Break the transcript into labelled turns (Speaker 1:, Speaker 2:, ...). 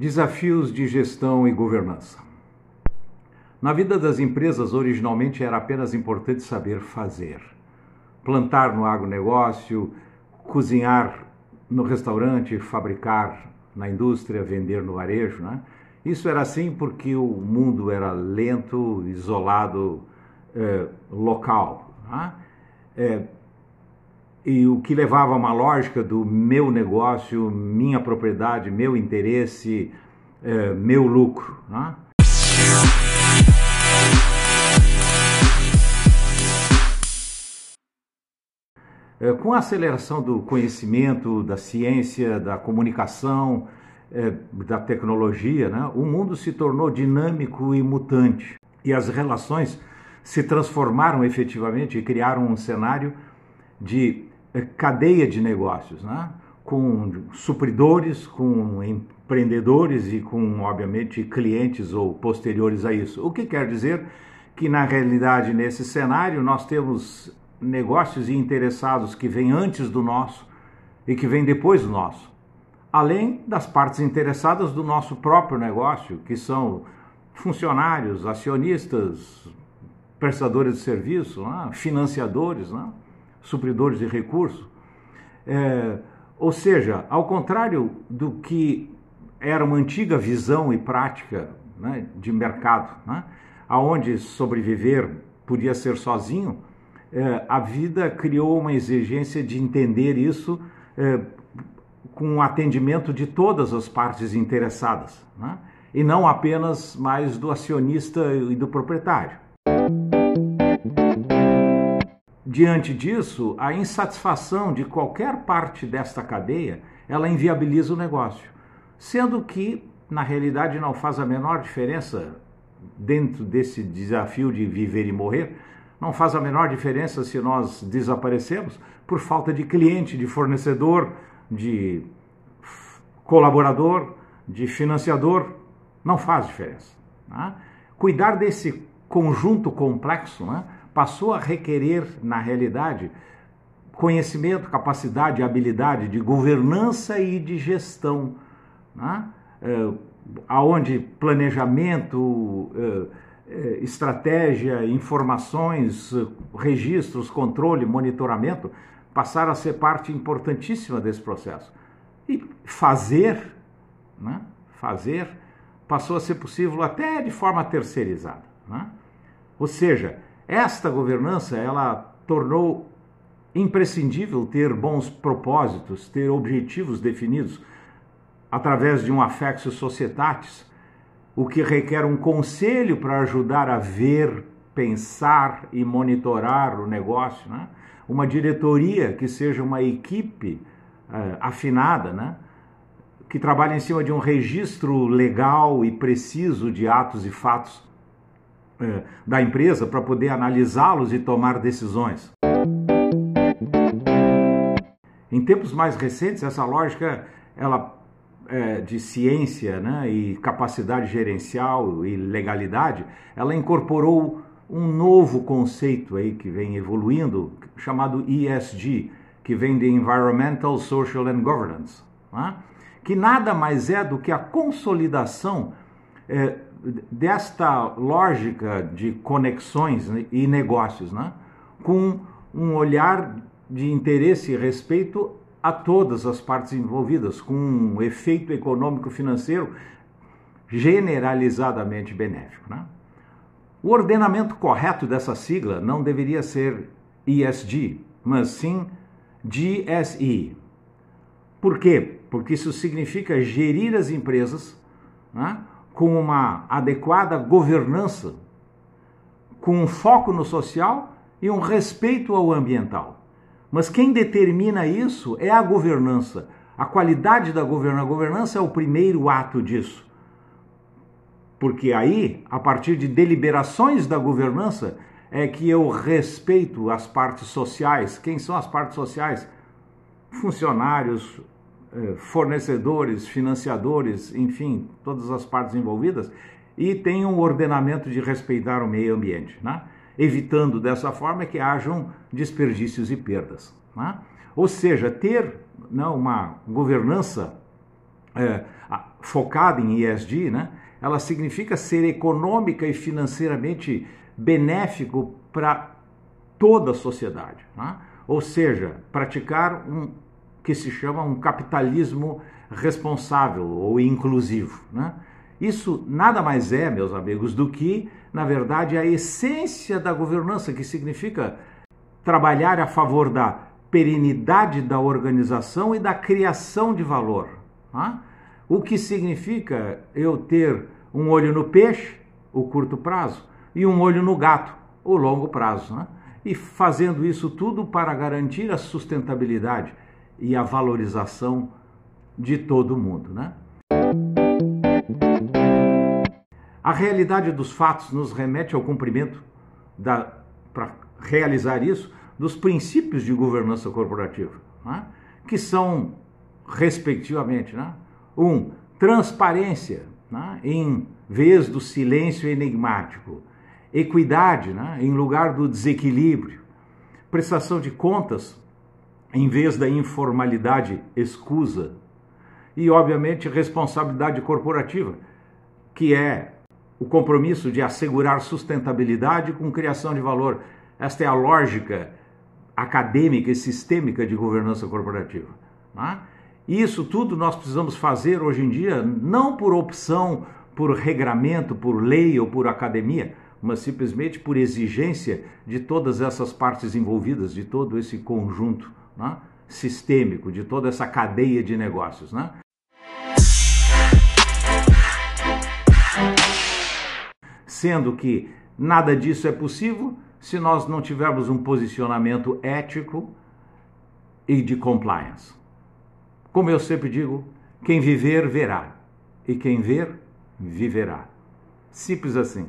Speaker 1: Desafios de gestão e governança. Na vida das empresas, originalmente era apenas importante saber fazer. Plantar no agronegócio, cozinhar no restaurante, fabricar na indústria, vender no varejo. Né? Isso era assim porque o mundo era lento, isolado, eh, local. Né? Eh, e o que levava a uma lógica do meu negócio, minha propriedade, meu interesse, é, meu lucro. Né? É, com a aceleração do conhecimento, da ciência, da comunicação, é, da tecnologia, né, o mundo se tornou dinâmico e mutante. E as relações se transformaram efetivamente e criaram um cenário de cadeia de negócios, né? com supridores, com empreendedores e com, obviamente, clientes ou posteriores a isso. O que quer dizer que, na realidade, nesse cenário, nós temos negócios e interessados que vêm antes do nosso e que vêm depois do nosso, além das partes interessadas do nosso próprio negócio, que são funcionários, acionistas, prestadores de serviço, né? financiadores. Né? Supridores de recursos. É, ou seja, ao contrário do que era uma antiga visão e prática né, de mercado, né, aonde sobreviver podia ser sozinho, é, a vida criou uma exigência de entender isso é, com o atendimento de todas as partes interessadas, né, e não apenas mais do acionista e do proprietário. Diante disso, a insatisfação de qualquer parte desta cadeia, ela inviabiliza o negócio, sendo que na realidade não faz a menor diferença dentro desse desafio de viver e morrer, não faz a menor diferença se nós desaparecemos por falta de cliente, de fornecedor, de colaborador, de financiador, não faz diferença. Né? Cuidar desse conjunto complexo, né? Passou a requerer, na realidade, conhecimento, capacidade, habilidade de governança e de gestão, né? é, aonde planejamento, é, é, estratégia, informações, registros, controle, monitoramento passaram a ser parte importantíssima desse processo. E fazer, né? fazer passou a ser possível até de forma terceirizada. Né? Ou seja, esta governança, ela tornou imprescindível ter bons propósitos, ter objetivos definidos através de um affectio societatis, o que requer um conselho para ajudar a ver, pensar e monitorar o negócio, né? uma diretoria que seja uma equipe uh, afinada, né? que trabalhe em cima de um registro legal e preciso de atos e fatos da empresa para poder analisá-los e tomar decisões. Em tempos mais recentes, essa lógica ela, é, de ciência né, e capacidade gerencial e legalidade, ela incorporou um novo conceito aí que vem evoluindo, chamado ESG, que vem de Environmental, Social and Governance, né? que nada mais é do que a consolidação é, desta lógica de conexões e negócios, né? com um olhar de interesse e respeito a todas as partes envolvidas, com um efeito econômico-financeiro generalizadamente benéfico. Né? O ordenamento correto dessa sigla não deveria ser ESG, mas sim GSE. Por quê? Porque isso significa gerir as empresas né, com uma adequada governança, com um foco no social e um respeito ao ambiental. Mas quem determina isso é a governança. A qualidade da governança, a governança é o primeiro ato disso. Porque aí, a partir de deliberações da governança, é que eu respeito as partes sociais. Quem são as partes sociais? Funcionários, fornecedores, financiadores, enfim, todas as partes envolvidas, e tem um ordenamento de respeitar o meio ambiente, né? evitando dessa forma que hajam desperdícios e perdas. Né? Ou seja, ter né, uma governança é, focada em ESG, né, ela significa ser econômica e financeiramente benéfico para toda a sociedade. Né? Ou seja, praticar um que se chama um capitalismo responsável ou inclusivo. Né? Isso nada mais é, meus amigos, do que, na verdade, a essência da governança, que significa trabalhar a favor da perenidade da organização e da criação de valor. Né? O que significa eu ter um olho no peixe, o curto prazo, e um olho no gato, o longo prazo. Né? E fazendo isso tudo para garantir a sustentabilidade e a valorização de todo mundo. Né? A realidade dos fatos nos remete ao cumprimento, para realizar isso, dos princípios de governança corporativa, né? que são, respectivamente, né? um, transparência, né? em vez do silêncio enigmático, equidade, né? em lugar do desequilíbrio, prestação de contas em vez da informalidade escusa, e, obviamente, responsabilidade corporativa, que é o compromisso de assegurar sustentabilidade com criação de valor. Esta é a lógica acadêmica e sistêmica de governança corporativa. Né? Isso tudo nós precisamos fazer hoje em dia, não por opção, por regramento, por lei ou por academia, mas simplesmente por exigência de todas essas partes envolvidas, de todo esse conjunto né? sistêmico, de toda essa cadeia de negócios. Né? Sendo que nada disso é possível se nós não tivermos um posicionamento ético e de compliance. Como eu sempre digo, quem viver, verá. E quem ver, viverá. Simples assim.